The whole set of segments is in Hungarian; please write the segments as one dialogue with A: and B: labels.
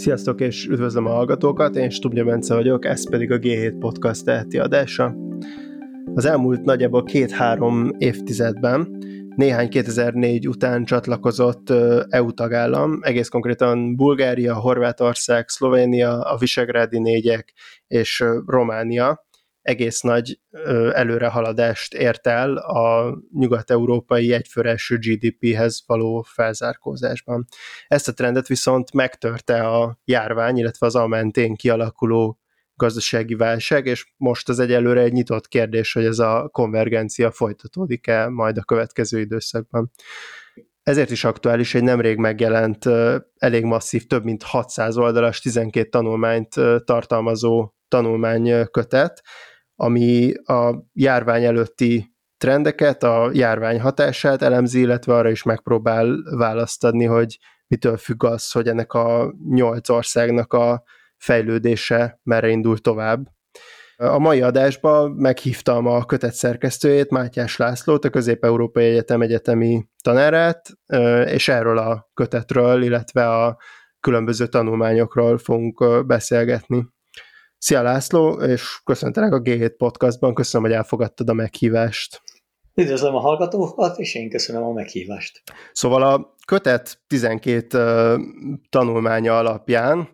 A: Sziasztok és üdvözlöm a hallgatókat, én Stubnya Bence vagyok, ez pedig a G7 Podcast teheti adása. Az elmúlt nagyjából két-három évtizedben néhány 2004 után csatlakozott EU tagállam, egész konkrétan Bulgária, Horvátország, Szlovénia, a Visegrádi négyek és Románia egész nagy előrehaladást ért el a nyugat-európai egyfőres GDP-hez való felzárkózásban. Ezt a trendet viszont megtörte a járvány, illetve az amentén kialakuló gazdasági válság, és most az egyelőre egy nyitott kérdés, hogy ez a konvergencia folytatódik-e majd a következő időszakban. Ezért is aktuális egy nemrég megjelent, elég masszív, több mint 600 oldalas, 12 tanulmányt tartalmazó tanulmánykötet, ami a járvány előtti trendeket, a járvány hatását elemzi, illetve arra is megpróbál választ adni, hogy mitől függ az, hogy ennek a nyolc országnak a fejlődése merre indul tovább. A mai adásban meghívtam a kötet szerkesztőjét, Mátyás Lászlót, a Közép-Európai Egyetem egyetemi tanárát, és erről a kötetről, illetve a különböző tanulmányokról fogunk beszélgetni. Szia László, és köszöntelek a G7 podcastban, köszönöm, hogy elfogadtad a meghívást.
B: Üdvözlöm a hallgatókat, és én köszönöm a meghívást.
A: Szóval a kötet 12 uh, tanulmánya alapján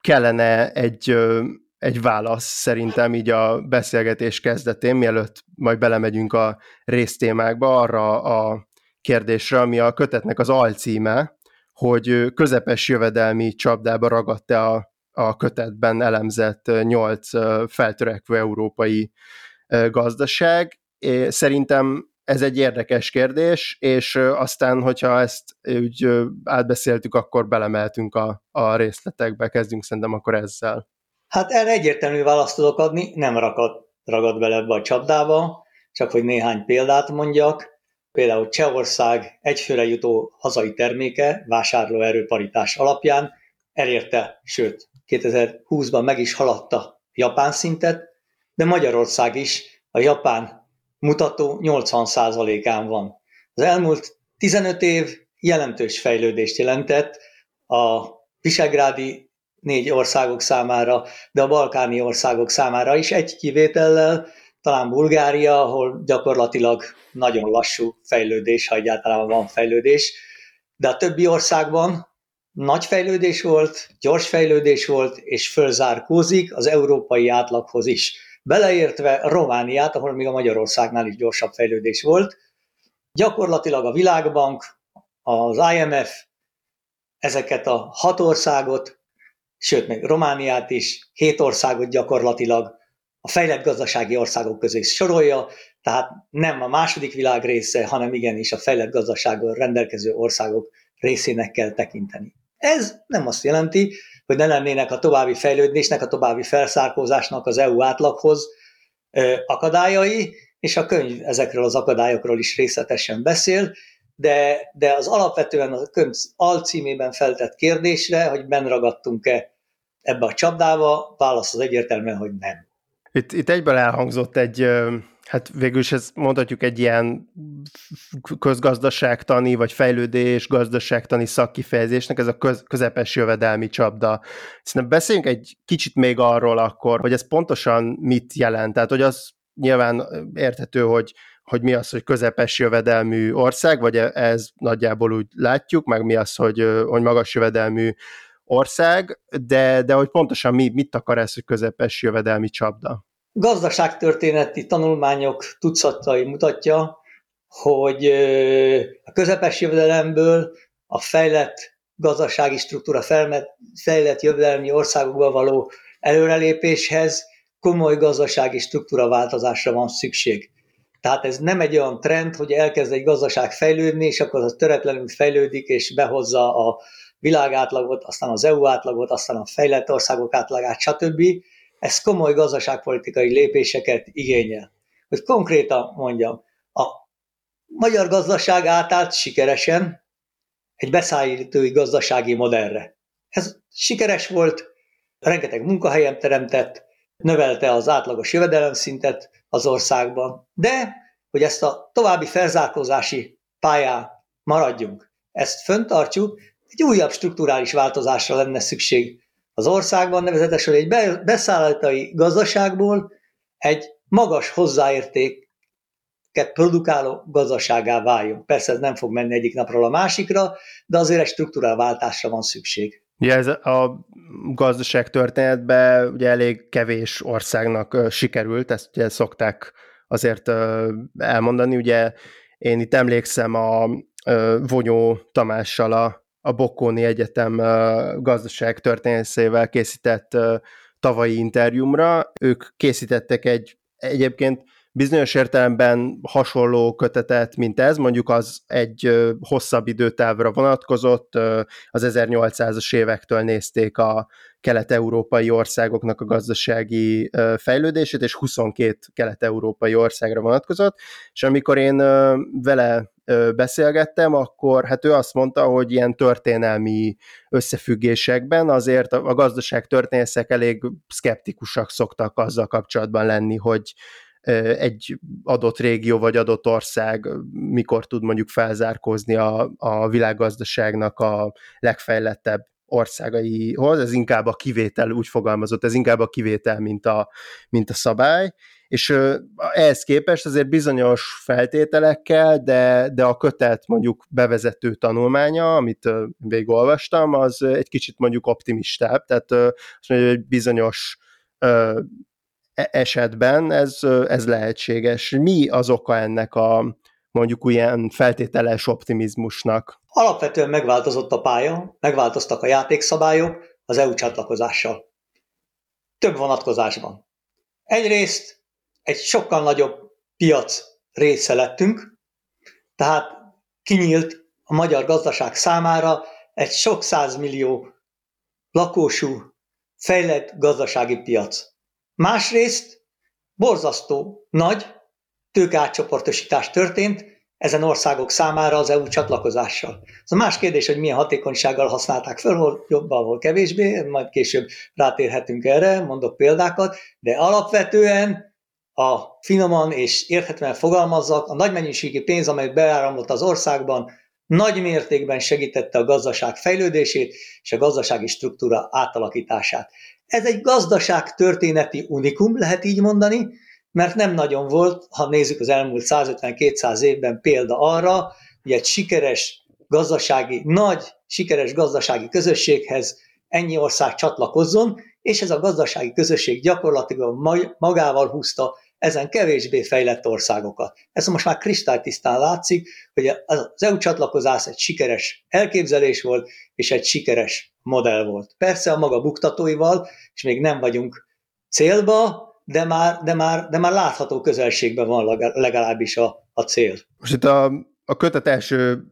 A: kellene egy, uh, egy válasz szerintem így a beszélgetés kezdetén, mielőtt majd belemegyünk a résztémákba, arra a kérdésre, ami a kötetnek az alcíme, hogy közepes jövedelmi csapdába ragadta a a kötetben elemzett nyolc feltörekvő európai gazdaság. Szerintem ez egy érdekes kérdés, és aztán, hogyha ezt úgy átbeszéltük, akkor belemeltünk a, a részletekbe, kezdjünk szerintem akkor ezzel.
B: Hát erre egyértelmű választ tudok adni, nem ragad, ragad bele ebbe a csapdába, csak hogy néhány példát mondjak. Például Csehország egyfőre jutó hazai terméke vásárlóerő paritás alapján elérte, sőt 2020-ban meg is haladta Japán szintet, de Magyarország is a Japán mutató 80%-án van. Az elmúlt 15 év jelentős fejlődést jelentett a visegrádi négy országok számára, de a balkáni országok számára is egy kivétellel, talán Bulgária, ahol gyakorlatilag nagyon lassú fejlődés, ha egyáltalán van fejlődés, de a többi országban nagy fejlődés volt, gyors fejlődés volt, és fölzárkózik az európai átlaghoz is. Beleértve Romániát, ahol még a Magyarországnál is gyorsabb fejlődés volt. Gyakorlatilag a Világbank, az IMF ezeket a hat országot, sőt, még Romániát is, hét országot gyakorlatilag a fejlett gazdasági országok közé sorolja, tehát nem a második világ része, hanem igenis a fejlett gazdasággal rendelkező országok részének kell tekinteni. Ez nem azt jelenti, hogy ne lennének a további fejlődésnek, a további felszárkózásnak az EU átlaghoz akadályai, és a könyv ezekről az akadályokról is részletesen beszél, de, de az alapvetően a könyv alcímében feltett kérdésre, hogy ben ragadtunk-e ebbe a csapdába, válasz az egyértelműen, hogy nem.
A: Itt, itt egyből elhangzott egy Hát végül is ez mondhatjuk egy ilyen közgazdaságtani vagy fejlődés gazdaságtani szakkifejezésnek, ez a köz, közepes jövedelmi csapda. Szerintem beszéljünk egy kicsit még arról akkor, hogy ez pontosan mit jelent. Tehát, hogy az nyilván érthető, hogy, hogy mi az, hogy közepes jövedelmű ország, vagy ez nagyjából úgy látjuk, meg mi az, hogy, hogy magas jövedelmű ország, de, de hogy pontosan mi, mit akar ez, hogy közepes jövedelmi csapda?
B: Gazdaságtörténeti tanulmányok tucatai mutatja, hogy a közepes jövedelemből a fejlett gazdasági struktúra, fejlett jövedelmi országokba való előrelépéshez komoly gazdasági struktúra változásra van szükség. Tehát ez nem egy olyan trend, hogy elkezd egy gazdaság fejlődni, és akkor az töretlenül fejlődik, és behozza a világátlagot, aztán az EU átlagot, aztán a fejlett országok átlagát, stb ez komoly gazdaságpolitikai lépéseket igényel. Hogy konkrétan mondjam, a magyar gazdaság átállt sikeresen egy beszállítói gazdasági modellre. Ez sikeres volt, rengeteg munkahelyen teremtett, növelte az átlagos jövedelemszintet az országban, de hogy ezt a további felzárkózási pályán maradjunk, ezt föntartsuk, egy újabb strukturális változásra lenne szükség az országban, nevezetesen egy beszállítói gazdaságból egy magas hozzáértéket produkáló gazdaságá váljon. Persze ez nem fog menni egyik napról a másikra, de azért egy struktúrálváltásra van szükség.
A: Ugye ez a gazdaság történetben ugye elég kevés országnak sikerült, ezt ugye szokták azért elmondani. Ugye én itt emlékszem a Vonyó Tamással a, a Bokkóni Egyetem gazdaság történészével készített tavalyi interjúmra. Ők készítettek egy egyébként bizonyos értelemben hasonló kötetet, mint ez, mondjuk az egy hosszabb időtávra vonatkozott, az 1800-as évektől nézték a kelet-európai országoknak a gazdasági fejlődését, és 22 kelet-európai országra vonatkozott, és amikor én vele beszélgettem, akkor hát ő azt mondta, hogy ilyen történelmi összefüggésekben azért a gazdaság történészek elég szkeptikusak szoktak azzal kapcsolatban lenni, hogy egy adott régió vagy adott ország mikor tud mondjuk felzárkózni a, a világgazdaságnak a legfejlettebb országaihoz, ez inkább a kivétel, úgy fogalmazott, ez inkább a kivétel, mint a, mint a szabály, és ehhez képest azért bizonyos feltételekkel, de, de a kötet mondjuk bevezető tanulmánya, amit végigolvastam, az egy kicsit mondjuk optimistább, tehát azt mondja, hogy bizonyos E-, esetben ez, ez lehetséges. Mi az oka ennek a mondjuk ilyen feltételes optimizmusnak?
B: Alapvetően megváltozott a pálya, megváltoztak a játékszabályok az EU csatlakozással. Több vonatkozásban. Egyrészt egy sokkal nagyobb piac része lettünk, tehát kinyílt a magyar gazdaság számára egy sok százmillió lakósú, fejlett gazdasági piac. Másrészt borzasztó nagy tőkeátcsoportosítás történt ezen országok számára az EU csatlakozással. Ez a más kérdés, hogy milyen hatékonysággal használták fel, hol jobban, hol kevésbé, majd később rátérhetünk erre, mondok példákat, de alapvetően a finoman és érthetően fogalmazzak, a nagy mennyiségi pénz, amely beáramlott az országban, nagy mértékben segítette a gazdaság fejlődését és a gazdasági struktúra átalakítását. Ez egy gazdaság történeti unikum, lehet így mondani, mert nem nagyon volt, ha nézzük az elmúlt 150-200 évben példa arra, hogy egy sikeres gazdasági, nagy, sikeres gazdasági közösséghez ennyi ország csatlakozzon, és ez a gazdasági közösség gyakorlatilag magával húzta ezen kevésbé fejlett országokat. Ez most már kristálytisztán látszik, hogy az EU csatlakozás egy sikeres elképzelés volt, és egy sikeres modell volt. Persze a maga buktatóival, és még nem vagyunk célba, de már, de már, de már látható közelségben van legalábbis a, a cél.
A: Most itt a, a kötet első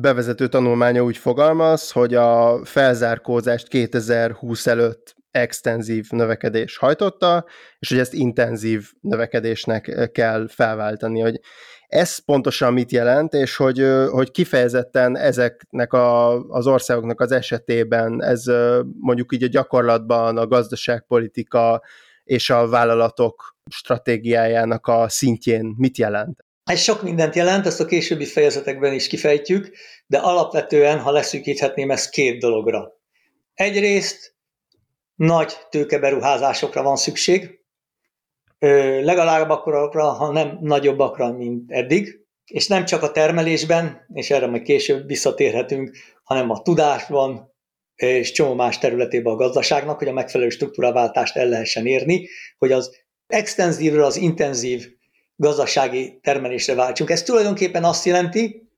A: bevezető tanulmánya úgy fogalmaz, hogy a felzárkózást 2020 előtt extenzív növekedés hajtotta, és hogy ezt intenzív növekedésnek kell felváltani, hogy ez pontosan mit jelent, és hogy, hogy kifejezetten ezeknek a, az országoknak az esetében ez mondjuk így a gyakorlatban a gazdaságpolitika és a vállalatok stratégiájának a szintjén mit jelent?
B: Ez sok mindent jelent, ezt a későbbi fejezetekben is kifejtjük, de alapvetően, ha leszűkíthetném ezt két dologra. Egyrészt nagy tőkeberuházásokra van szükség, legalább akkorra, ha nem nagyobbakra, mint eddig, és nem csak a termelésben, és erre majd később visszatérhetünk, hanem a tudásban, és csomó más területében a gazdaságnak, hogy a megfelelő struktúraváltást el lehessen érni, hogy az extenzívről az intenzív gazdasági termelésre váltsunk. Ez tulajdonképpen azt jelenti,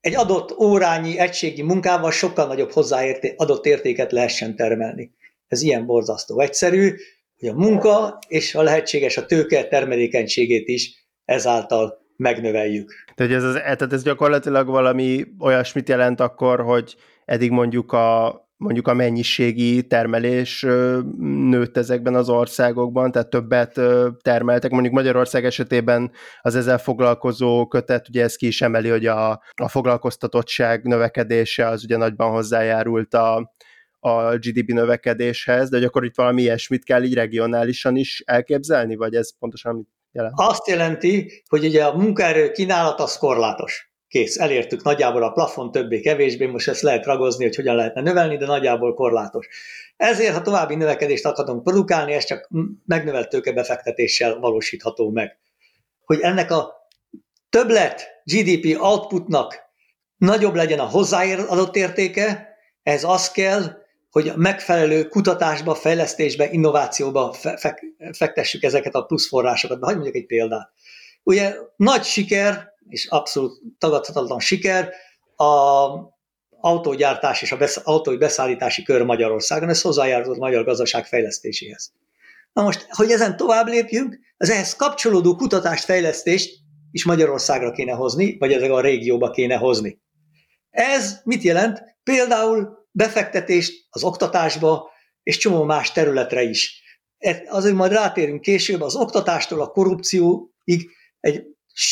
B: egy adott órányi egységi munkával sokkal nagyobb hozzáadott adott értéket lehessen termelni. Ez ilyen borzasztó egyszerű, hogy a munka és a lehetséges a tőke termelékenységét is ezáltal megnöveljük.
A: Tehát ez, az, tehát ez gyakorlatilag valami olyasmit jelent akkor, hogy eddig mondjuk a, mondjuk a mennyiségi termelés nőtt ezekben az országokban, tehát többet termeltek. Mondjuk Magyarország esetében az ezzel foglalkozó kötet, ugye ez ki is emeli, hogy a, a foglalkoztatottság növekedése az ugye nagyban hozzájárult a, a GDP növekedéshez, de akkor itt valami ilyesmit kell így regionálisan is elképzelni, vagy ez pontosan mit jelent?
B: Azt jelenti, hogy ugye a munkaerő kínálat az korlátos. kész, elértük nagyjából a plafon többé-kevésbé, most ezt lehet ragozni, hogy hogyan lehetne növelni, de nagyjából korlátos. Ezért, ha további növekedést akarunk produkálni, ez csak megnövelt tőkebefektetéssel valósítható meg. Hogy ennek a többlet GDP outputnak nagyobb legyen a hozzáadott értéke, ez az kell, hogy megfelelő kutatásba, fejlesztésbe, innovációba fektessük ezeket a pluszforrásokat. Hagyj mondjuk egy példát. Ugye nagy siker, és abszolút tagadhatatlan siker, a autógyártás és a besz- autói beszállítási kör Magyarországon, ez hozzájárult a magyar gazdaság fejlesztéséhez. Na most, hogy ezen tovább lépjünk, az ehhez kapcsolódó kutatást, fejlesztést is Magyarországra kéne hozni, vagy ezek a régióba kéne hozni. Ez mit jelent? Például befektetést az oktatásba, és csomó más területre is. Azért majd rátérünk később, az oktatástól a korrupcióig egy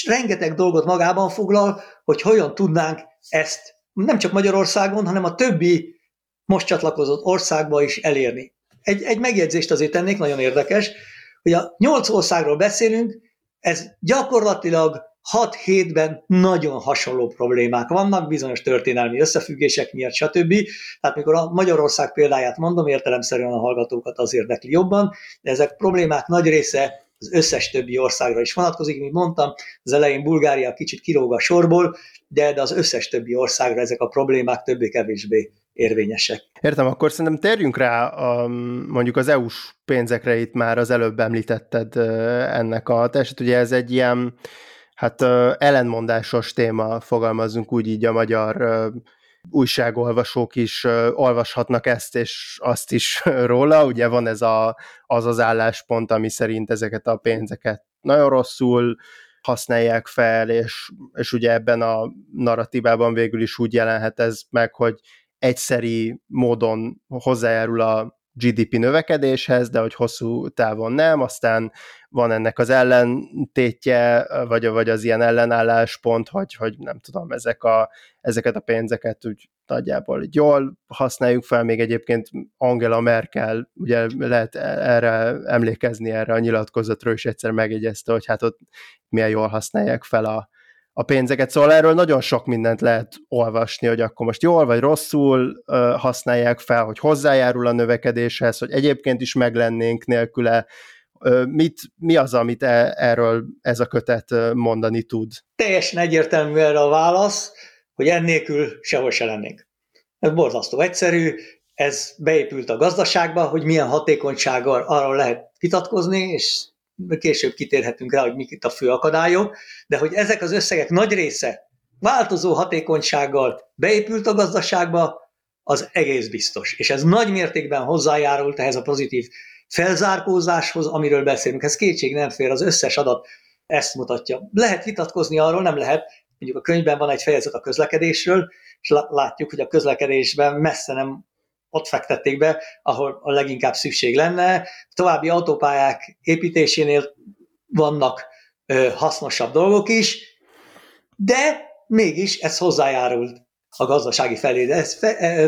B: rengeteg dolgot magában foglal, hogy hogyan tudnánk ezt nem csak Magyarországon, hanem a többi most csatlakozott országba is elérni. Egy, egy megjegyzést azért tennék, nagyon érdekes, hogy a nyolc országról beszélünk, ez gyakorlatilag 6-7-ben nagyon hasonló problémák vannak, bizonyos történelmi összefüggések miatt, stb. Tehát mikor a Magyarország példáját mondom, értelemszerűen a hallgatókat az érdekli jobban, de ezek problémák nagy része az összes többi országra is vonatkozik. Mint mondtam, az elején Bulgária kicsit kilóg a sorból, de, de az összes többi országra ezek a problémák többé-kevésbé érvényesek.
A: Értem, akkor szerintem térjünk rá a, mondjuk az EU-s pénzekre, itt már az előbb említetted ennek a testet, ugye ez egy ilyen hát ellenmondásos téma, fogalmazunk úgy így a magyar újságolvasók is olvashatnak ezt és azt is róla. Ugye van ez a, az az álláspont, ami szerint ezeket a pénzeket nagyon rosszul használják fel, és, és ugye ebben a narratívában végül is úgy jelenhet ez meg, hogy egyszeri módon hozzájárul a GDP növekedéshez, de hogy hosszú távon nem, aztán van ennek az ellentétje, vagy, vagy az ilyen ellenálláspont, hogy, hogy nem tudom, ezek a, ezeket a pénzeket úgy nagyjából jól használjuk fel, még egyébként Angela Merkel, ugye lehet erre emlékezni, erre a nyilatkozatról is egyszer megjegyezte, hogy hát ott milyen jól használják fel a, a pénzeket. Szóval erről nagyon sok mindent lehet olvasni, hogy akkor most jól vagy rosszul használják fel, hogy hozzájárul a növekedéshez, hogy egyébként is meglennénk nélküle. Mit, mi az, amit e, erről ez a kötet mondani tud?
B: Teljesen egyértelmű erre a válasz, hogy ennélkül sehol se lennénk. Ez borzasztó egyszerű, ez beépült a gazdaságba, hogy milyen hatékonysággal arról lehet vitatkozni, és később kitérhetünk rá, hogy mik itt a fő akadályok, de hogy ezek az összegek nagy része változó hatékonysággal beépült a gazdaságba, az egész biztos. És ez nagy mértékben hozzájárult ehhez a pozitív felzárkózáshoz, amiről beszélünk. Ez kétség nem fér, az összes adat ezt mutatja. Lehet vitatkozni arról, nem lehet, mondjuk a könyvben van egy fejezet a közlekedésről, és látjuk, hogy a közlekedésben messze nem ott fektették be, ahol a leginkább szükség lenne. További autópályák építésénél vannak ö, hasznosabb dolgok is, de mégis ez hozzájárult a gazdasági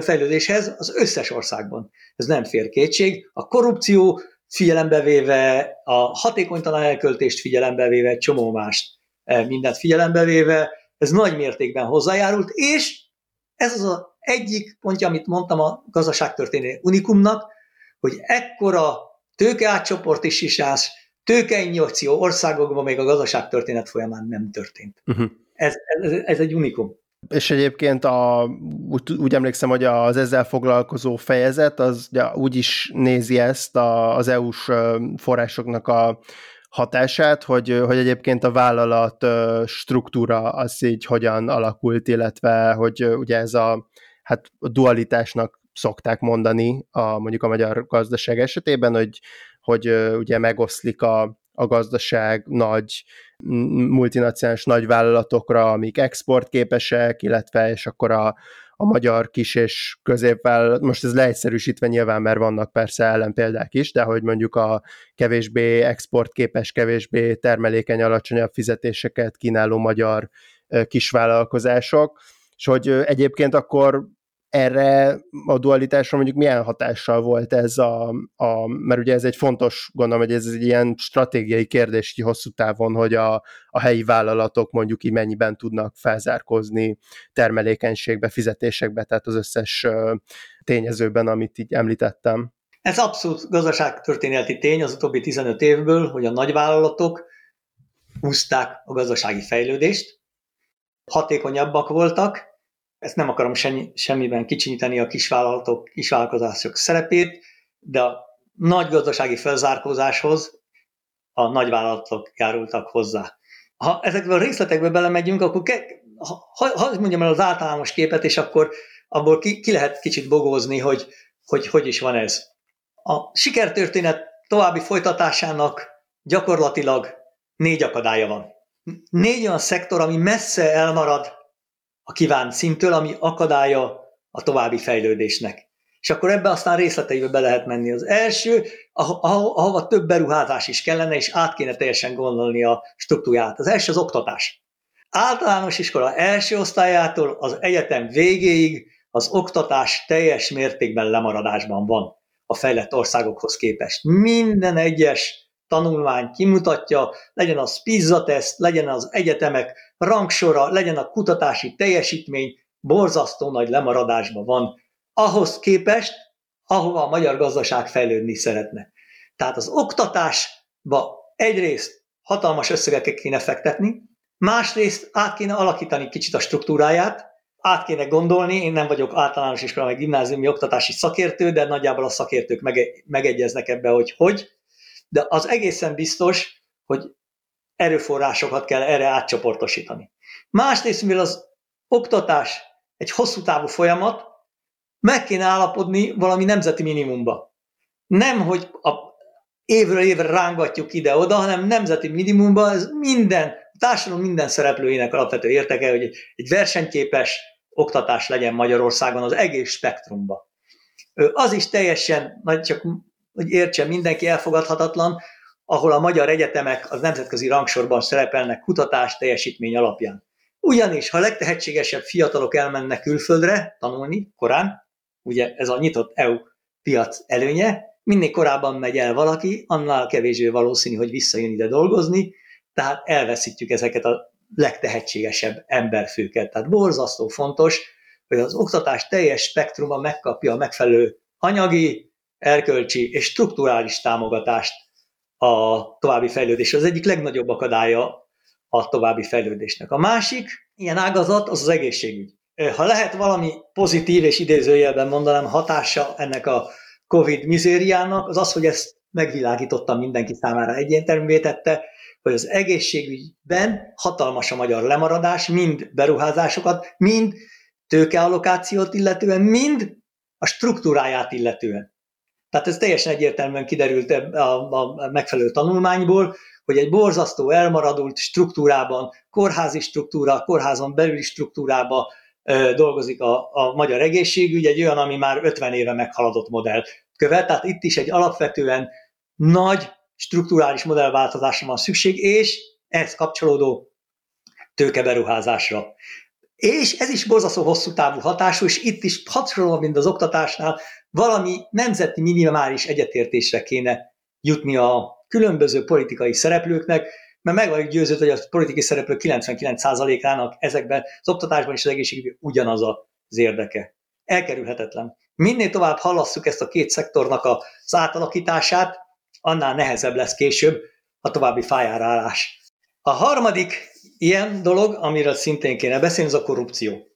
B: fejlődéshez az összes országban. Ez nem fér kétség. A korrupció figyelembe véve, a hatékonytalan elköltést figyelembe véve, csomó mást mindent figyelembe véve, ez nagy mértékben hozzájárult, és ez az a egyik pontja, amit mondtam a gazdaságtörténeti unikumnak, hogy ekkora tőkeátcsoportisítás, tőkeinjekció országokban még a gazdaságtörténet folyamán nem történt. Uh-huh. Ez, ez, ez egy unikum.
A: És egyébként a, úgy, úgy emlékszem, hogy az ezzel foglalkozó fejezet az ja, úgy is nézi ezt a, az EU-s forrásoknak a hatását, hogy, hogy egyébként a vállalat struktúra az így hogyan alakult, illetve hogy ugye ez a hát a dualitásnak szokták mondani a, mondjuk a magyar gazdaság esetében, hogy, hogy ugye megoszlik a, a gazdaság nagy multinacionális nagy vállalatokra, amik exportképesek, illetve és akkor a, a magyar kis és középvállalat, most ez leegyszerűsítve nyilván, mert vannak persze ellenpéldák is, de hogy mondjuk a kevésbé exportképes, kevésbé termelékeny, alacsonyabb fizetéseket kínáló magyar kisvállalkozások, és hogy egyébként akkor erre a dualitásra mondjuk milyen hatással volt ez a, a, mert ugye ez egy fontos, gondolom, hogy ez egy ilyen stratégiai kérdés ki hosszú távon, hogy a, a helyi vállalatok mondjuk így mennyiben tudnak felzárkozni termelékenységbe, fizetésekbe, tehát az összes tényezőben, amit így említettem.
B: Ez abszolút gazdaságtörténeti tény az utóbbi 15 évből, hogy a nagyvállalatok húzták a gazdasági fejlődést, hatékonyabbak voltak, ezt nem akarom semmi, semmiben kicsinyíteni a kisvállalatok, kisvállalkozások szerepét, de a nagy gazdasági felzárkózáshoz a nagyvállalatok járultak hozzá. Ha ezekből a részletekbe belemegyünk, akkor ke, ha, ha mondjam el az általános képet, és akkor abból ki, ki lehet kicsit bogózni, hogy, hogy hogy is van ez. A sikertörténet további folytatásának gyakorlatilag négy akadálya van. Négy olyan szektor, ami messze elmarad a kívánt szintől, ami akadálya a további fejlődésnek. És akkor ebbe aztán részleteibe be lehet menni. Az első, ahova több beruházás is kellene, és át kéne teljesen gondolni a struktúrát. Az első az oktatás. Általános iskola első osztályától az egyetem végéig az oktatás teljes mértékben lemaradásban van a fejlett országokhoz képest. Minden egyes tanulmány kimutatja, legyen az PISA teszt, legyen az egyetemek rangsora, legyen a kutatási teljesítmény, borzasztó nagy lemaradásban van ahhoz képest, ahova a magyar gazdaság fejlődni szeretne. Tehát az oktatásba egyrészt hatalmas összegeket kéne fektetni, másrészt át kéne alakítani kicsit a struktúráját, át kéne gondolni, én nem vagyok általános iskola, meg gimnáziumi oktatási szakértő, de nagyjából a szakértők mege- megegyeznek ebbe, hogy hogy, de az egészen biztos, hogy erőforrásokat kell erre átcsoportosítani. Másrészt, mivel az oktatás egy hosszú távú folyamat, meg kéne állapodni valami nemzeti minimumba. Nem, hogy a évről évre rángatjuk ide-oda, hanem nemzeti minimumba, ez minden, a társadalom minden szereplőjének alapvető érteke, hogy egy versenyképes oktatás legyen Magyarországon az egész spektrumban. Az is teljesen, nagy csak hogy értsen mindenki elfogadhatatlan, ahol a magyar egyetemek az nemzetközi rangsorban szerepelnek kutatás teljesítmény alapján. Ugyanis, ha legtehetségesebb fiatalok elmennek külföldre tanulni korán, ugye ez a nyitott EU piac előnye, minél korábban megy el valaki, annál kevésbé valószínű, hogy visszajön ide dolgozni, tehát elveszítjük ezeket a legtehetségesebb emberfőket. Tehát borzasztó fontos, hogy az oktatás teljes spektruma megkapja a megfelelő anyagi, erkölcsi és strukturális támogatást a további fejlődés. Az egyik legnagyobb akadálya a további fejlődésnek. A másik ilyen ágazat az az egészségügy. Ha lehet valami pozitív és idézőjelben mondanám hatása ennek a COVID mizériának, az az, hogy ezt megvilágította mindenki számára egyértelművé tette, hogy az egészségügyben hatalmas a magyar lemaradás, mind beruházásokat, mind tőkeallokációt illetően, mind a struktúráját illetően. Tehát ez teljesen egyértelműen kiderült a, a megfelelő tanulmányból, hogy egy borzasztó elmaradult struktúrában, kórházi struktúra, kórházon belüli struktúrába ö, dolgozik a, a magyar egészségügy, egy olyan, ami már 50 éve meghaladott modell követ, tehát itt is egy alapvetően nagy strukturális modellváltozásra van szükség, és ehhez kapcsolódó tőkeberuházásra. És ez is borzasztó hosszú távú hatású, és itt is hasonlóan, mint az oktatásnál, valami nemzeti minimális egyetértésre kéne jutni a különböző politikai szereplőknek, mert meg vagyok győződve, hogy a politikai szereplők 99%-ának ezekben az oktatásban és az egészségügyben ugyanaz az érdeke. Elkerülhetetlen. Minél tovább hallasszuk ezt a két szektornak az átalakítását, annál nehezebb lesz később a további fájára állás. A harmadik ilyen dolog, amiről szintén kéne beszélni, az a korrupció.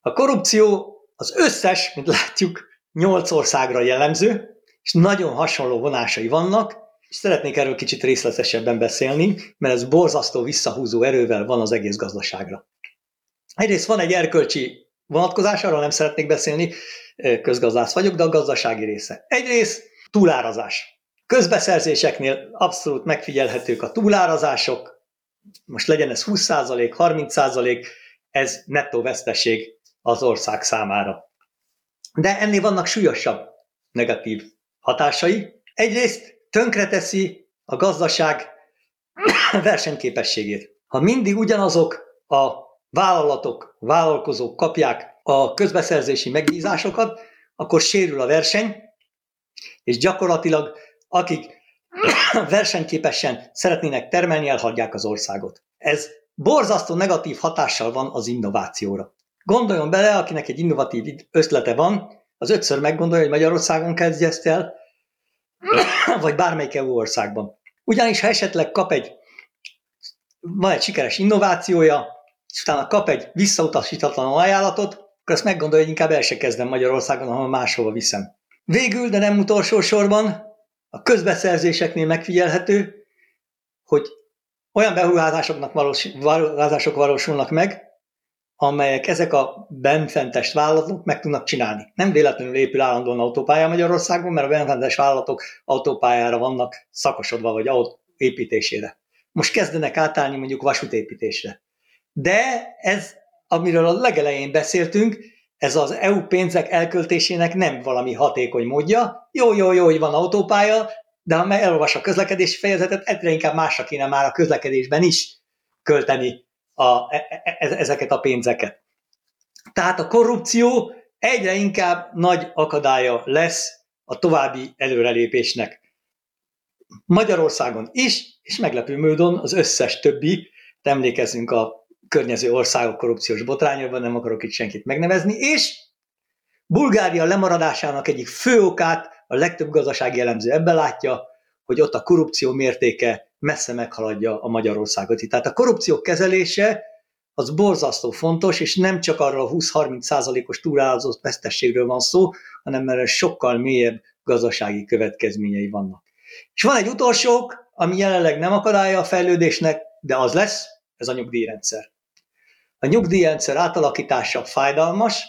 B: A korrupció az összes, mint látjuk, nyolc országra jellemző, és nagyon hasonló vonásai vannak, és szeretnék erről kicsit részletesebben beszélni, mert ez borzasztó visszahúzó erővel van az egész gazdaságra. Egyrészt van egy erkölcsi vonatkozás, arról nem szeretnék beszélni, közgazdász vagyok, de a gazdasági része. Egyrészt túlárazás. Közbeszerzéseknél abszolút megfigyelhetők a túlárazások, most legyen ez 20%, 30%, ez nettó veszteség az ország számára. De ennél vannak súlyosabb negatív hatásai. Egyrészt tönkreteszi a gazdaság versenyképességét. Ha mindig ugyanazok a vállalatok, vállalkozók kapják a közbeszerzési megbízásokat, akkor sérül a verseny, és gyakorlatilag akik versenyképesen szeretnének termelni, elhagyják az országot. Ez borzasztó negatív hatással van az innovációra. Gondoljon bele, akinek egy innovatív ötlete van, az ötször meggondolja, hogy Magyarországon kezdje ezt el, vagy bármelyik EU országban. Ugyanis ha esetleg kap egy, van egy sikeres innovációja, és utána kap egy visszautasítatlan ajánlatot, akkor azt meggondolja, hogy inkább el se kezdem Magyarországon, hanem máshova viszem. Végül, de nem utolsó sorban, a közbeszerzéseknél megfigyelhető, hogy olyan beruházásoknak valós, beruházások valósulnak meg, amelyek ezek a benfentes vállalatok meg tudnak csinálni. Nem véletlenül épül állandóan autópálya Magyarországon, mert a benfentes vállalatok autópályára vannak szakosodva, vagy autó építésére. Most kezdenek átállni mondjuk vasútépítésre. De ez, amiről a legelején beszéltünk, ez az EU pénzek elköltésének nem valami hatékony módja. Jó, jó, jó, hogy van autópálya, de ha elolvas a közlekedési fejezetet, egyre inkább másra kéne már a közlekedésben is költeni a, e, e, e, ezeket a pénzeket. Tehát a korrupció egyre inkább nagy akadálya lesz a további előrelépésnek. Magyarországon is, és meglepő módon az összes többi, emlékezzünk a környező országok korrupciós botrányában, nem akarok itt senkit megnevezni, és Bulgária lemaradásának egyik fő okát a legtöbb gazdasági elemző ebben látja, hogy ott a korrupció mértéke messze meghaladja a Magyarországot. Tehát a korrupció kezelése az borzasztó fontos, és nem csak arról a 20-30 százalékos túlárazott vesztességről van szó, hanem mert sokkal mélyebb gazdasági következményei vannak. És van egy utolsó, ami jelenleg nem akadálya a fejlődésnek, de az lesz, ez a nyugdíjrendszer. A nyugdíjrendszer átalakítása fájdalmas,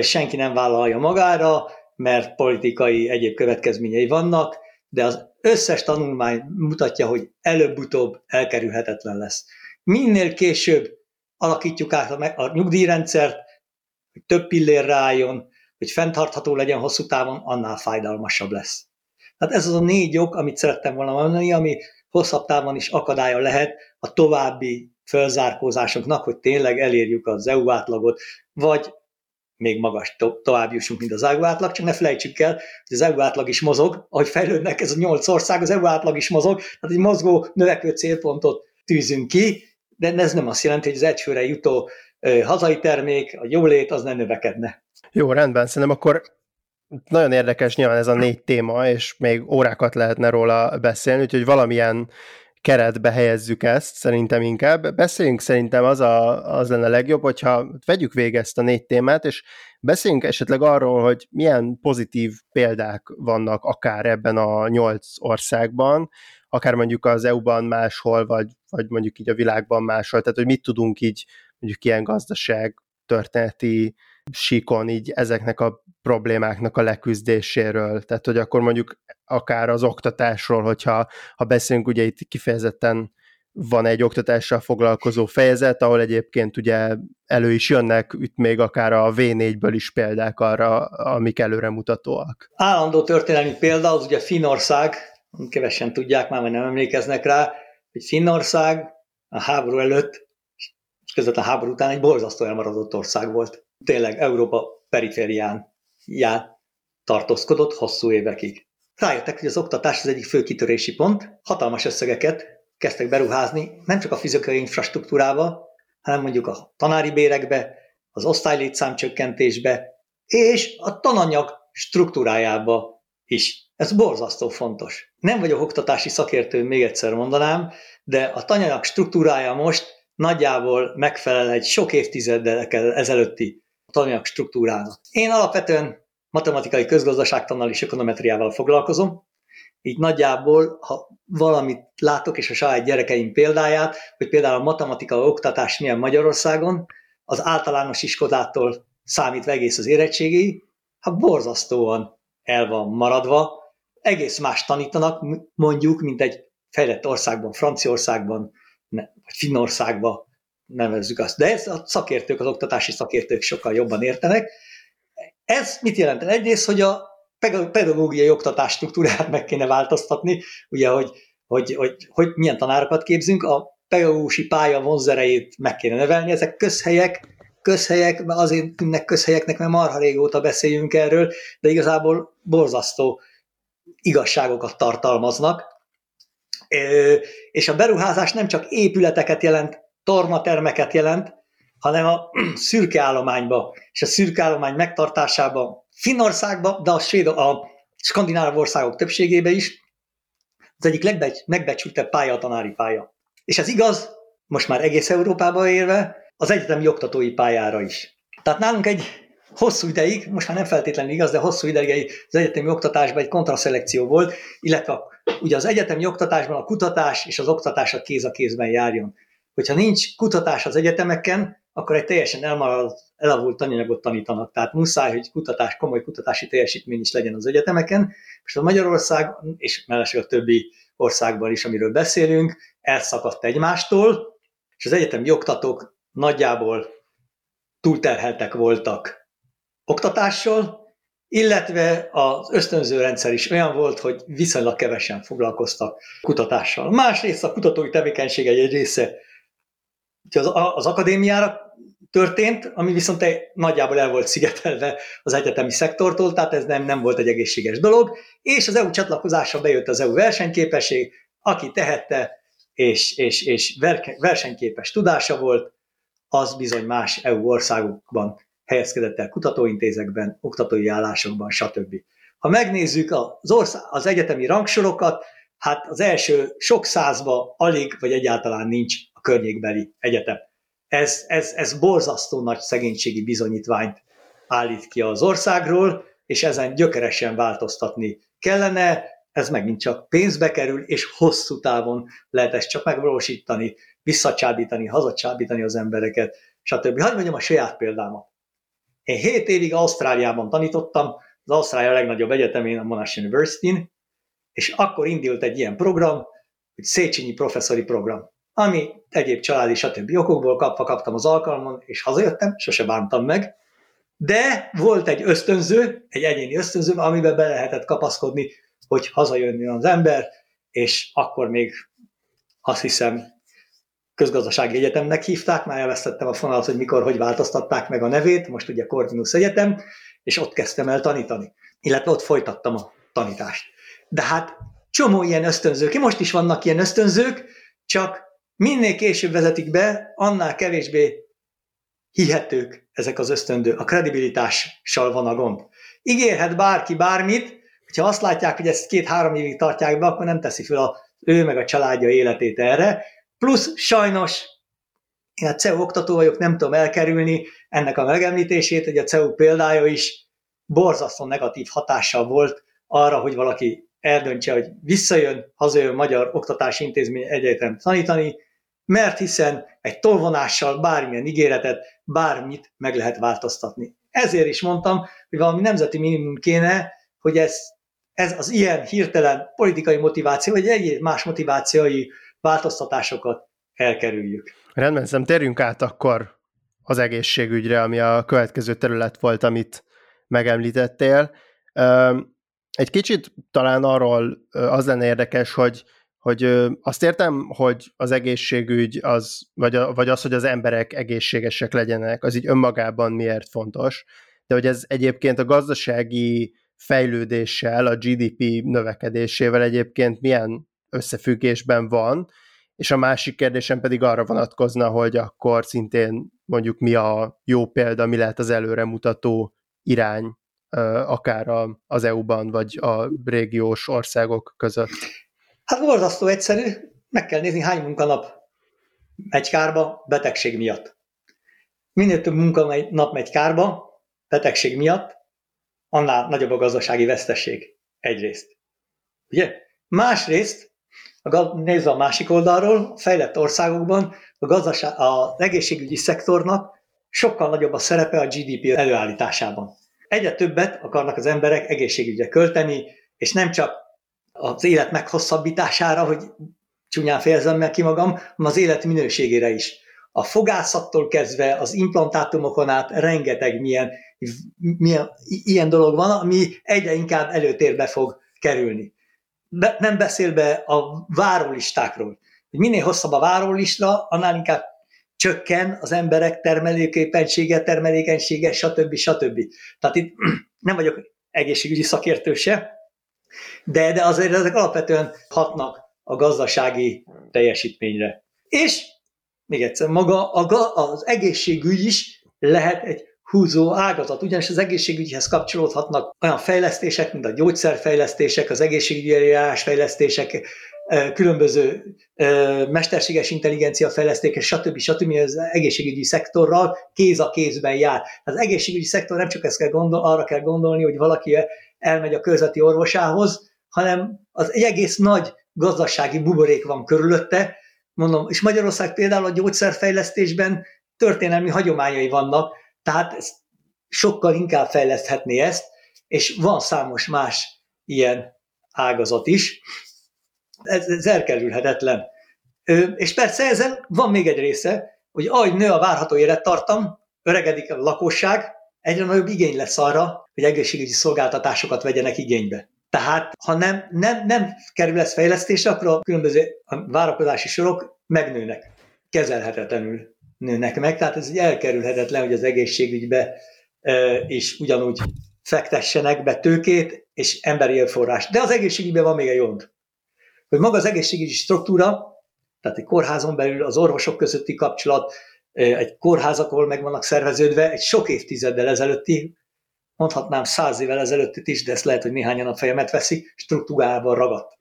B: senki nem vállalja magára, mert politikai egyéb következményei vannak, de az összes tanulmány mutatja, hogy előbb-utóbb elkerülhetetlen lesz. Minél később alakítjuk át a nyugdíjrendszert, hogy több pillér rájön, hogy fenntartható legyen hosszú távon, annál fájdalmasabb lesz. Tehát ez az a négy ok, amit szerettem volna mondani, ami hosszabb távon is akadálya lehet a további fölzárkózásoknak, hogy tényleg elérjük az EU átlagot, vagy még magas to- tovább jussunk, mint az EU átlag, csak ne felejtsük el, hogy az EU átlag is mozog, ahogy fejlődnek ez a nyolc ország, az EU átlag is mozog, tehát egy mozgó, növekvő célpontot tűzünk ki, de ez nem azt jelenti, hogy az egyfőre jutó hazai termék, a jólét, az ne növekedne.
A: Jó, rendben, szerintem akkor nagyon érdekes nyilván ez a négy téma, és még órákat lehetne róla beszélni, úgyhogy valamilyen keretbe helyezzük ezt, szerintem inkább. Beszéljünk szerintem az, a, az lenne legjobb, hogyha vegyük végig ezt a négy témát, és beszéljünk esetleg arról, hogy milyen pozitív példák vannak akár ebben a nyolc országban, akár mondjuk az EU-ban máshol, vagy, vagy mondjuk így a világban máshol, tehát hogy mit tudunk így mondjuk ilyen gazdaság történeti síkon így ezeknek a problémáknak a leküzdéséről. Tehát, hogy akkor mondjuk akár az oktatásról, hogyha ha beszélünk, ugye itt kifejezetten van egy oktatással foglalkozó fejezet, ahol egyébként ugye elő is jönnek itt még akár a V4-ből is példák arra, amik előremutatóak.
B: Állandó történelmi példa az ugye Finnország, kevesen tudják már, vagy nem emlékeznek rá, hogy Finnország a háború előtt, és közvetlen a háború után egy borzasztó elmaradott ország volt. Tényleg Európa periférián já tartózkodott hosszú évekig. Rájöttek, hogy az oktatás az egyik fő kitörési pont, hatalmas összegeket kezdtek beruházni, nem csak a fizikai infrastruktúrába, hanem mondjuk a tanári bérekbe, az osztálylétszám csökkentésbe, és a tananyag struktúrájába is. Ez borzasztó fontos. Nem vagyok oktatási szakértő, még egyszer mondanám, de a tananyag struktúrája most nagyjából megfelel egy sok évtizeddel ezelőtti tananyag struktúrának. Én alapvetően matematikai közgazdaságtannal és ökonometriával foglalkozom, így nagyjából, ha valamit látok, és a saját gyerekeim példáját, hogy például a matematika oktatás milyen Magyarországon, az általános iskolától számítva egész az érettségi, hát borzasztóan el van maradva, egész más tanítanak, mondjuk, mint egy fejlett országban, Franciaországban, vagy Finnországban nevezzük azt. De ez a szakértők, az oktatási szakértők sokkal jobban értenek, ez mit jelent? Egyrészt, hogy a pedagógiai oktatás struktúrát meg kéne változtatni, ugye, hogy, hogy, hogy, hogy milyen tanárokat képzünk, a pedagógusi pálya vonzerejét meg kéne nevelni, ezek közhelyek, közhelyek, azért tűnnek közhelyeknek, mert marha régóta beszéljünk erről, de igazából borzasztó igazságokat tartalmaznak. És a beruházás nem csak épületeket jelent, tornatermeket jelent, hanem a szürke állományba, és a szürke állomány megtartásába, Finnországba, de a, svéd, a skandináv országok többségébe is, az egyik legbecs, megbecsültebb pálya a tanári pálya. És ez igaz, most már egész Európába érve, az egyetemi oktatói pályára is. Tehát nálunk egy hosszú ideig, most már nem feltétlenül igaz, de hosszú ideig az egyetemi oktatásban egy kontraszelekció volt, illetve ugye az egyetemi oktatásban a kutatás és az oktatás a kéz a kézben járjon. Hogyha nincs kutatás az egyetemeken, akkor egy teljesen elmaradt, elavult tananyagot tanítanak. Tehát muszáj, hogy kutatás, komoly kutatási teljesítmény is legyen az egyetemeken. És a Magyarország, és mellesleg a többi országban is, amiről beszélünk, elszakadt egymástól, és az egyetemi oktatók nagyjából túlterheltek voltak oktatással, illetve az ösztönző rendszer is olyan volt, hogy viszonylag kevesen foglalkoztak kutatással. Másrészt a kutatói tevékenység egy része az, az akadémiára történt, ami viszont nagyjából el volt szigetelve az egyetemi szektortól, tehát ez nem, nem volt egy egészséges dolog, és az EU csatlakozása bejött az EU versenyképesség, aki tehette, és, és, és versenyképes tudása volt, az bizony más EU országokban helyezkedett el kutatóintézekben, oktatói állásokban, stb. Ha megnézzük az, ország, az egyetemi rangsorokat, hát az első sok százba alig vagy egyáltalán nincs a környékbeli egyetem. Ez, ez, ez borzasztó nagy szegénységi bizonyítványt állít ki az országról, és ezen gyökeresen változtatni kellene, ez megint csak pénzbe kerül, és hosszú távon lehet ezt csak megvalósítani, visszacsábítani, hazacsábítani az embereket, stb. Hagyj mondjam a saját példámat. Én 7 évig Ausztráliában tanítottam, az Ausztrália legnagyobb egyetemén, a Monash university és akkor indult egy ilyen program, hogy Széchenyi professzori program, ami egyéb családi, stb. okokból kapva kaptam az alkalmon, és hazajöttem, sose bántam meg, de volt egy ösztönző, egy egyéni ösztönző, amiben be lehetett kapaszkodni, hogy hazajönni az ember, és akkor még azt hiszem közgazdasági egyetemnek hívták, már elvesztettem a fonalat, hogy mikor, hogy változtatták meg a nevét, most ugye Corvinus Egyetem, és ott kezdtem el tanítani, illetve ott folytattam a tanítást. De hát csomó ilyen ösztönzők, most is vannak ilyen ösztönzők, csak minél később vezetik be, annál kevésbé hihetők ezek az ösztöndő. A kredibilitással van a gond. Ígérhet bárki bármit, hogyha azt látják, hogy ezt két-három évig tartják be, akkor nem teszi fel a, ő meg a családja életét erre. Plusz sajnos én a CEU oktató vagyok, nem tudom elkerülni ennek a megemlítését, hogy a CEU példája is borzasztó negatív hatással volt arra, hogy valaki eldöntse, hogy visszajön, hazajön Magyar Oktatási Intézmény egyetem tanítani, mert hiszen egy tolvonással bármilyen ígéretet, bármit meg lehet változtatni. Ezért is mondtam, hogy valami nemzeti minimum kéne, hogy ez, ez az ilyen hirtelen politikai motiváció, vagy egyéb más motivációi változtatásokat elkerüljük.
A: Rendben, szerintem térjünk át akkor az egészségügyre, ami a következő terület volt, amit megemlítettél. Egy kicsit talán arról az lenne érdekes, hogy hogy azt értem, hogy az egészségügy, az, vagy, a, vagy az, hogy az emberek egészségesek legyenek, az így önmagában miért fontos, de hogy ez egyébként a gazdasági fejlődéssel, a GDP növekedésével egyébként milyen összefüggésben van, és a másik kérdésem pedig arra vonatkozna, hogy akkor szintén mondjuk mi a jó példa, mi lehet az előremutató irány, akár az EU-ban, vagy a régiós országok között.
B: Hát borzasztó egyszerű, meg kell nézni, hány munkanap megy kárba betegség miatt. Minél több munkanap megy kárba betegség miatt, annál nagyobb a gazdasági veszteség. Egyrészt. Ugye? Másrészt, nézve a másik oldalról, a fejlett országokban a gazdaság, az egészségügyi szektornak sokkal nagyobb a szerepe a GDP előállításában. Egyre többet akarnak az emberek egészségügyre költeni, és nem csak az élet meghosszabbítására, hogy csúnyán fejezem meg ki magam, az élet minőségére is. A fogászattól kezdve az implantátumokon át rengeteg milyen, milyen ilyen dolog van, ami egyre inkább előtérbe fog kerülni. Be, nem beszélve a várólistákról. Minél hosszabb a várólista, annál inkább csökken az emberek termelőképenysége, termelékenysége, stb. stb. Tehát itt nem vagyok egészségügyi szakértő se, de, de azért ezek alapvetően hatnak a gazdasági teljesítményre. És még egyszer, maga az egészségügy is lehet egy húzó ágazat, ugyanis az egészségügyhez kapcsolódhatnak olyan fejlesztések, mint a gyógyszerfejlesztések, az egészségügyi eljárásfejlesztések, különböző mesterséges intelligencia fejlesztések, stb. stb. az egészségügyi szektorral kéz a kézben jár. Az egészségügyi szektor nem csak ezt kell gondol, arra kell gondolni, hogy valaki elmegy a közveti orvosához, hanem az egy egész nagy gazdasági buborék van körülötte, mondom, és Magyarország például a gyógyszerfejlesztésben történelmi hagyományai vannak, tehát sokkal inkább fejleszthetné ezt, és van számos más ilyen ágazat is. Ez, ez elkerülhetetlen. És persze ezzel van még egy része, hogy ahogy nő a várható élettartam, öregedik a lakosság, egyre nagyobb igény lesz arra, hogy egészségügyi szolgáltatásokat vegyenek igénybe. Tehát, ha nem, nem, nem kerül ez fejlesztésre, akkor a különböző várakozási sorok megnőnek. Kezelhetetlenül nőnek meg, tehát ez egy elkerülhetetlen, hogy az egészségügybe e, is ugyanúgy fektessenek be tőkét és emberi erőforrás. De az egészségügyben van még egy gond, hogy maga az egészségügyi struktúra, tehát egy kórházon belül az orvosok közötti kapcsolat, egy kórházak, ahol meg vannak szerveződve, egy sok évtizeddel ezelőtti mondhatnám száz évvel ezelőtt is, de ezt lehet, hogy néhányan a fejemet veszi, struktúrában ragadt.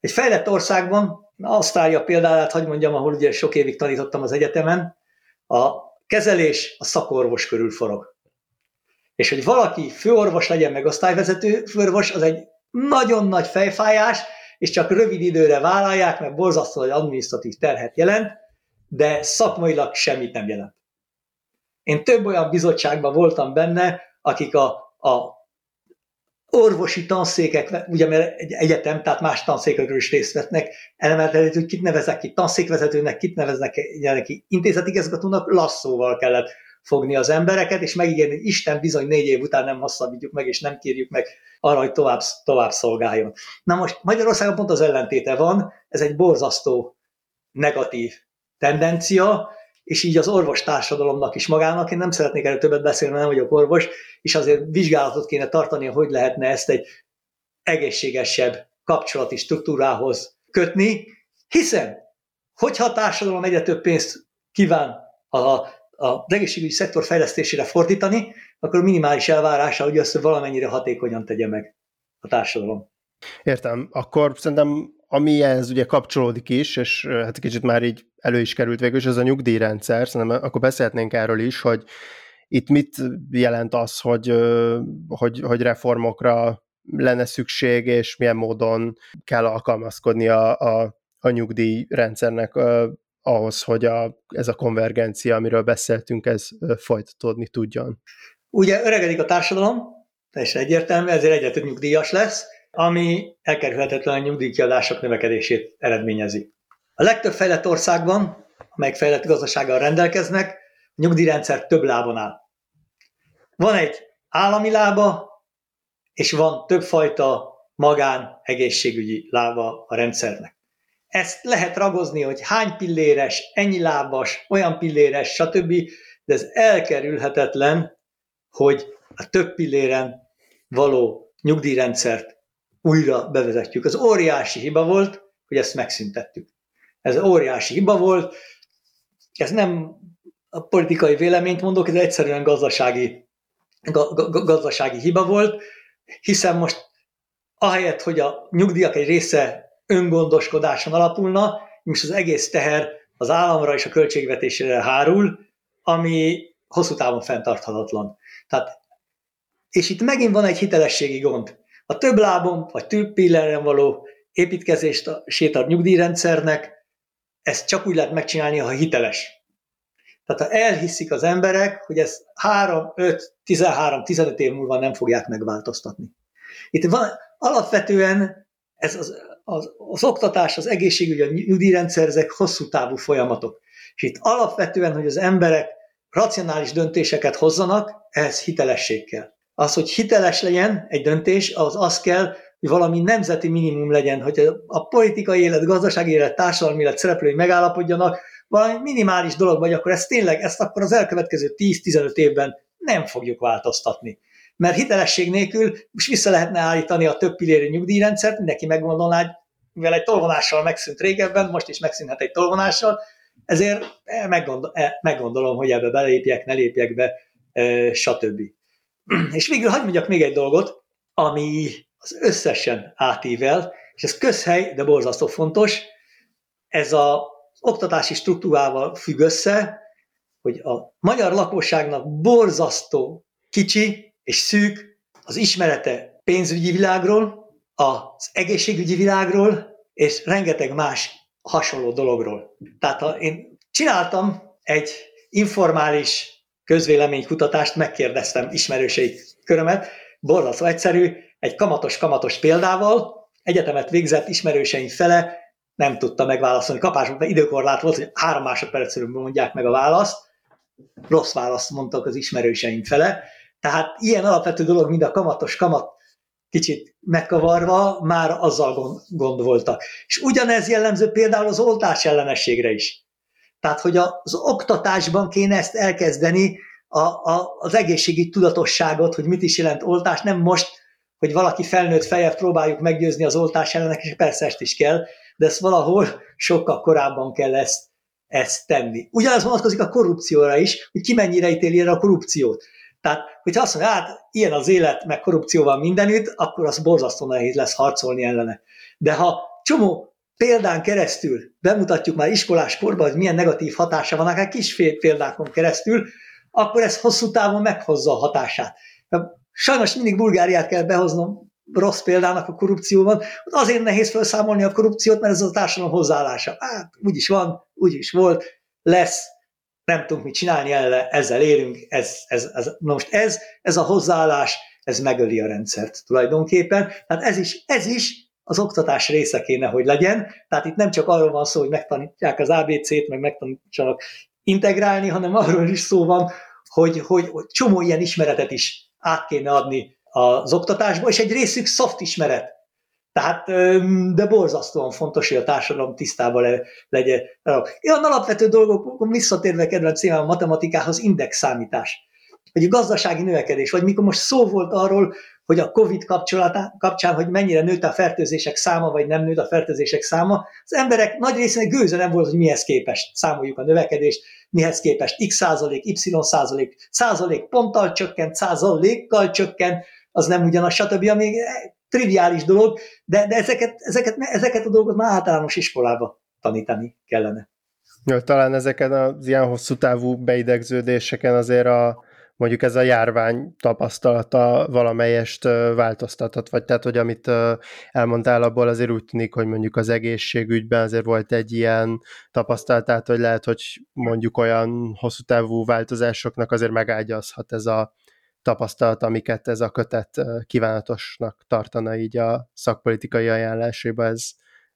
B: Egy fejlett országban, Ausztrália példáját, hogy mondjam, ahol ugye sok évig tanítottam az egyetemen, a kezelés a szakorvos körül forog. És hogy valaki főorvos legyen, meg osztályvezető főorvos, az egy nagyon nagy fejfájás, és csak rövid időre vállalják, mert borzasztó hogy adminisztratív terhet jelent, de szakmailag semmit nem jelent. Én több olyan bizottságban voltam benne, akik a, a orvosi tanszékek, ugye mert egy egyetem, tehát más tanszékekről is részt vetnek, elemeltetett, hogy kit neveznek ki tanszékvezetőnek, kit neveznek ki intézetigazgatónak, lasszóval kellett fogni az embereket, és megígérni, hogy Isten bizony négy év után nem hosszabbítjuk meg, és nem kérjük meg arra, hogy tovább, tovább szolgáljon. Na most Magyarországon pont az ellentéte van, ez egy borzasztó negatív tendencia, és így az orvos társadalomnak is magának, én nem szeretnék erről többet beszélni, nem vagyok orvos, és azért vizsgálatot kéne tartani, hogy lehetne ezt egy egészségesebb kapcsolati struktúrához kötni, hiszen hogyha a társadalom egyre több pénzt kíván a, a egészségügyi szektor fejlesztésére fordítani, akkor minimális elvárása, hogy ezt valamennyire hatékonyan tegye meg a társadalom.
A: Értem. Akkor szerintem ami ehhez ugye kapcsolódik is, és hát kicsit már így elő is került végül, és ez a nyugdíjrendszer, szerintem akkor beszélhetnénk erről is, hogy itt mit jelent az, hogy, hogy, hogy reformokra lenne szükség, és milyen módon kell alkalmazkodni a, a, a nyugdíjrendszernek ahhoz, hogy a, ez a konvergencia, amiről beszéltünk, ez folytatódni tudjon.
B: Ugye öregedik a társadalom, teljesen egyértelmű, ezért egyre több nyugdíjas lesz, ami elkerülhetetlen a nyugdíjkiadások növekedését eredményezi. A legtöbb fejlett országban, amelyek fejlett gazdasággal rendelkeznek, a nyugdíjrendszer több lábon áll. Van egy állami lába, és van többfajta magán egészségügyi lába a rendszernek. Ezt lehet ragozni, hogy hány pilléres, ennyi lábas, olyan pilléres, stb., de ez elkerülhetetlen, hogy a több pilléren való nyugdíjrendszert újra bevezetjük. Az óriási hiba volt, hogy ezt megszüntettük. Ez óriási hiba volt, ez nem a politikai véleményt mondok, ez egyszerűen gazdasági, gazdasági hiba volt, hiszen most ahelyett, hogy a nyugdíjak egy része öngondoskodáson alapulna, most az egész teher az államra és a költségvetésre hárul, ami hosszú távon fenntarthatatlan. Tehát, és itt megint van egy hitelességi gond. A több lábon, vagy több pilleren való építkezést sétart nyugdíjrendszernek, ezt csak úgy lehet megcsinálni, ha hiteles. Tehát ha elhiszik az emberek, hogy ezt 3, 5, 13, 15 év múlva nem fogják megváltoztatni. Itt van alapvetően ez az, az, az oktatás, az egészségügy, a nyugdíjrendszer, ezek hosszú távú folyamatok. És itt alapvetően, hogy az emberek racionális döntéseket hozzanak, ehhez hitelesség kell. Az, hogy hiteles legyen egy döntés, az az kell, valami nemzeti minimum legyen, hogy a politikai élet, gazdasági élet, társadalmi élet szereplői megállapodjanak, valami minimális dolog vagy, akkor ezt tényleg, ezt akkor az elkövetkező 10-15 évben nem fogjuk változtatni. Mert hitelesség nélkül most vissza lehetne állítani a több pillérű nyugdíjrendszert, mindenki meggondolná, hogy mivel egy tolvonással megszűnt régebben, most is megszűnhet egy tolvonással, ezért meggondol, meggondolom, hogy ebbe belépjek, ne lépjek be, stb. És végül hagyd mondjak még egy dolgot, ami az összesen átível, és ez közhely, de borzasztó fontos, ez az oktatási struktúrával függ össze, hogy a magyar lakosságnak borzasztó kicsi és szűk az ismerete pénzügyi világról, az egészségügyi világról, és rengeteg más hasonló dologról. Tehát ha én csináltam egy informális közvéleménykutatást, megkérdeztem ismerősei körömet, borzasztó egyszerű, egy kamatos-kamatos példával, egyetemet végzett ismerőseim fele nem tudta megválaszolni. Kapásban időkorlát volt, hogy három másodpercről mondják meg a választ, rossz választ mondtak az ismerőseim fele. Tehát ilyen alapvető dolog, mint a kamatos kamat kicsit megkavarva, már azzal gond, gond voltak. És ugyanez jellemző például az oltás ellenességre is. Tehát, hogy az oktatásban kéne ezt elkezdeni, a, a, az egészségügy tudatosságot, hogy mit is jelent oltás, nem most, hogy valaki felnőtt feje próbáljuk meggyőzni az oltás ellenek, és persze ezt is kell, de ezt valahol sokkal korábban kell ezt, ezt tenni. Ugyanaz vonatkozik a korrupcióra is, hogy ki mennyire ítéli a korrupciót. Tehát, hogyha azt mondja, hát ilyen az élet, meg korrupció van mindenütt, akkor az borzasztó nehéz lesz harcolni ellene. De ha csomó példán keresztül bemutatjuk már iskolás korban, hogy milyen negatív hatása van, akár kis példákon keresztül, akkor ez hosszú távon meghozza a hatását. Sajnos mindig Bulgáriát kell behoznom rossz példának a korrupcióban. Azért nehéz felszámolni a korrupciót, mert ez a társadalom hozzáállása. Hát, úgyis van, úgyis volt, lesz, nem tudunk mit csinálni ellen, ezzel élünk, ez, ez, ez, most ez, ez a hozzáállás, ez megöli a rendszert tulajdonképpen. Tehát ez is, ez is az oktatás része kéne, hogy legyen. Tehát itt nem csak arról van szó, hogy megtanítják az ABC-t, meg megtanítsanak integrálni, hanem arról is szó van, hogy, hogy, hogy csomó ilyen ismeretet is át kéne adni az oktatásba, és egy részük soft ismeret. Tehát, de borzasztóan fontos, hogy a társadalom tisztában legyen. Olyan alapvető dolgok, visszatérve kedvenc a matematikához, index számítás. Vagy a gazdasági növekedés, vagy mikor most szó volt arról, hogy a COVID kapcsán, hogy mennyire nőtt a fertőzések száma, vagy nem nőtt a fertőzések száma, az emberek nagy részének gőze nem volt, hogy mihez képest számoljuk a növekedést, mihez képest x százalék, y százalék, százalék ponttal csökkent, százalékkal csökkent, az nem ugyanaz, stb., ami triviális dolog, de, de ezeket, ezeket, ezeket a dolgokat már általános iskolába tanítani kellene.
A: Ja, talán ezeken az ilyen hosszú távú beidegződéseken azért a, mondjuk ez a járvány tapasztalata valamelyest változtathat, vagy tehát, hogy amit elmondtál abból azért úgy tűnik, hogy mondjuk az egészségügyben azért volt egy ilyen tapasztalat, tehát, hogy lehet, hogy mondjuk olyan hosszú távú változásoknak azért megágyazhat ez a tapasztalat, amiket ez a kötet kívánatosnak tartana így a szakpolitikai ajánláséba, ez,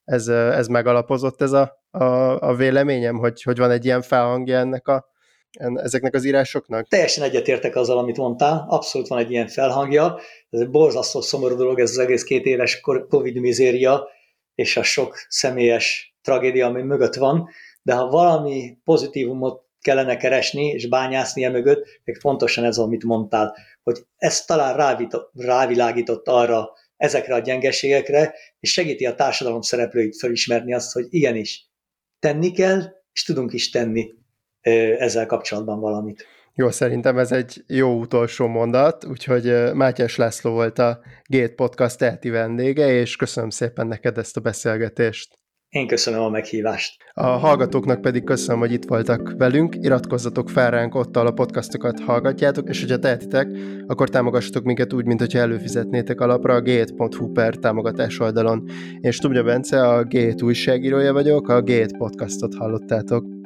A: ez, ez megalapozott ez a, a, a véleményem, hogy, hogy van egy ilyen felhangja ennek a, ezeknek az írásoknak?
B: Teljesen egyetértek azzal, amit mondtál, abszolút van egy ilyen felhangja, ez egy borzasztó szomorú dolog, ez az egész két éves Covid mizéria, és a sok személyes tragédia, ami mögött van, de ha valami pozitívumot kellene keresni és bányászni e mögött, még pontosan ez, amit mondtál, hogy ez talán rávitott, rávilágított arra, ezekre a gyengeségekre, és segíti a társadalom szereplőit felismerni azt, hogy igenis, tenni kell, és tudunk is tenni ezzel kapcsolatban valamit.
A: Jó, szerintem ez egy jó utolsó mondat, úgyhogy Mátyás László volt a Gate Podcast elti vendége, és köszönöm szépen neked ezt a beszélgetést.
B: Én köszönöm a meghívást.
A: A hallgatóknak pedig köszönöm, hogy itt voltak velünk. Iratkozzatok fel ránk, ott a podcastokat hallgatjátok, és hogyha tehetitek, akkor támogassatok minket úgy, mint hogyha előfizetnétek alapra a g7.hu per támogatás oldalon. Én Stubnya Bence, a G7 újságírója vagyok, a G7 podcastot hallottátok.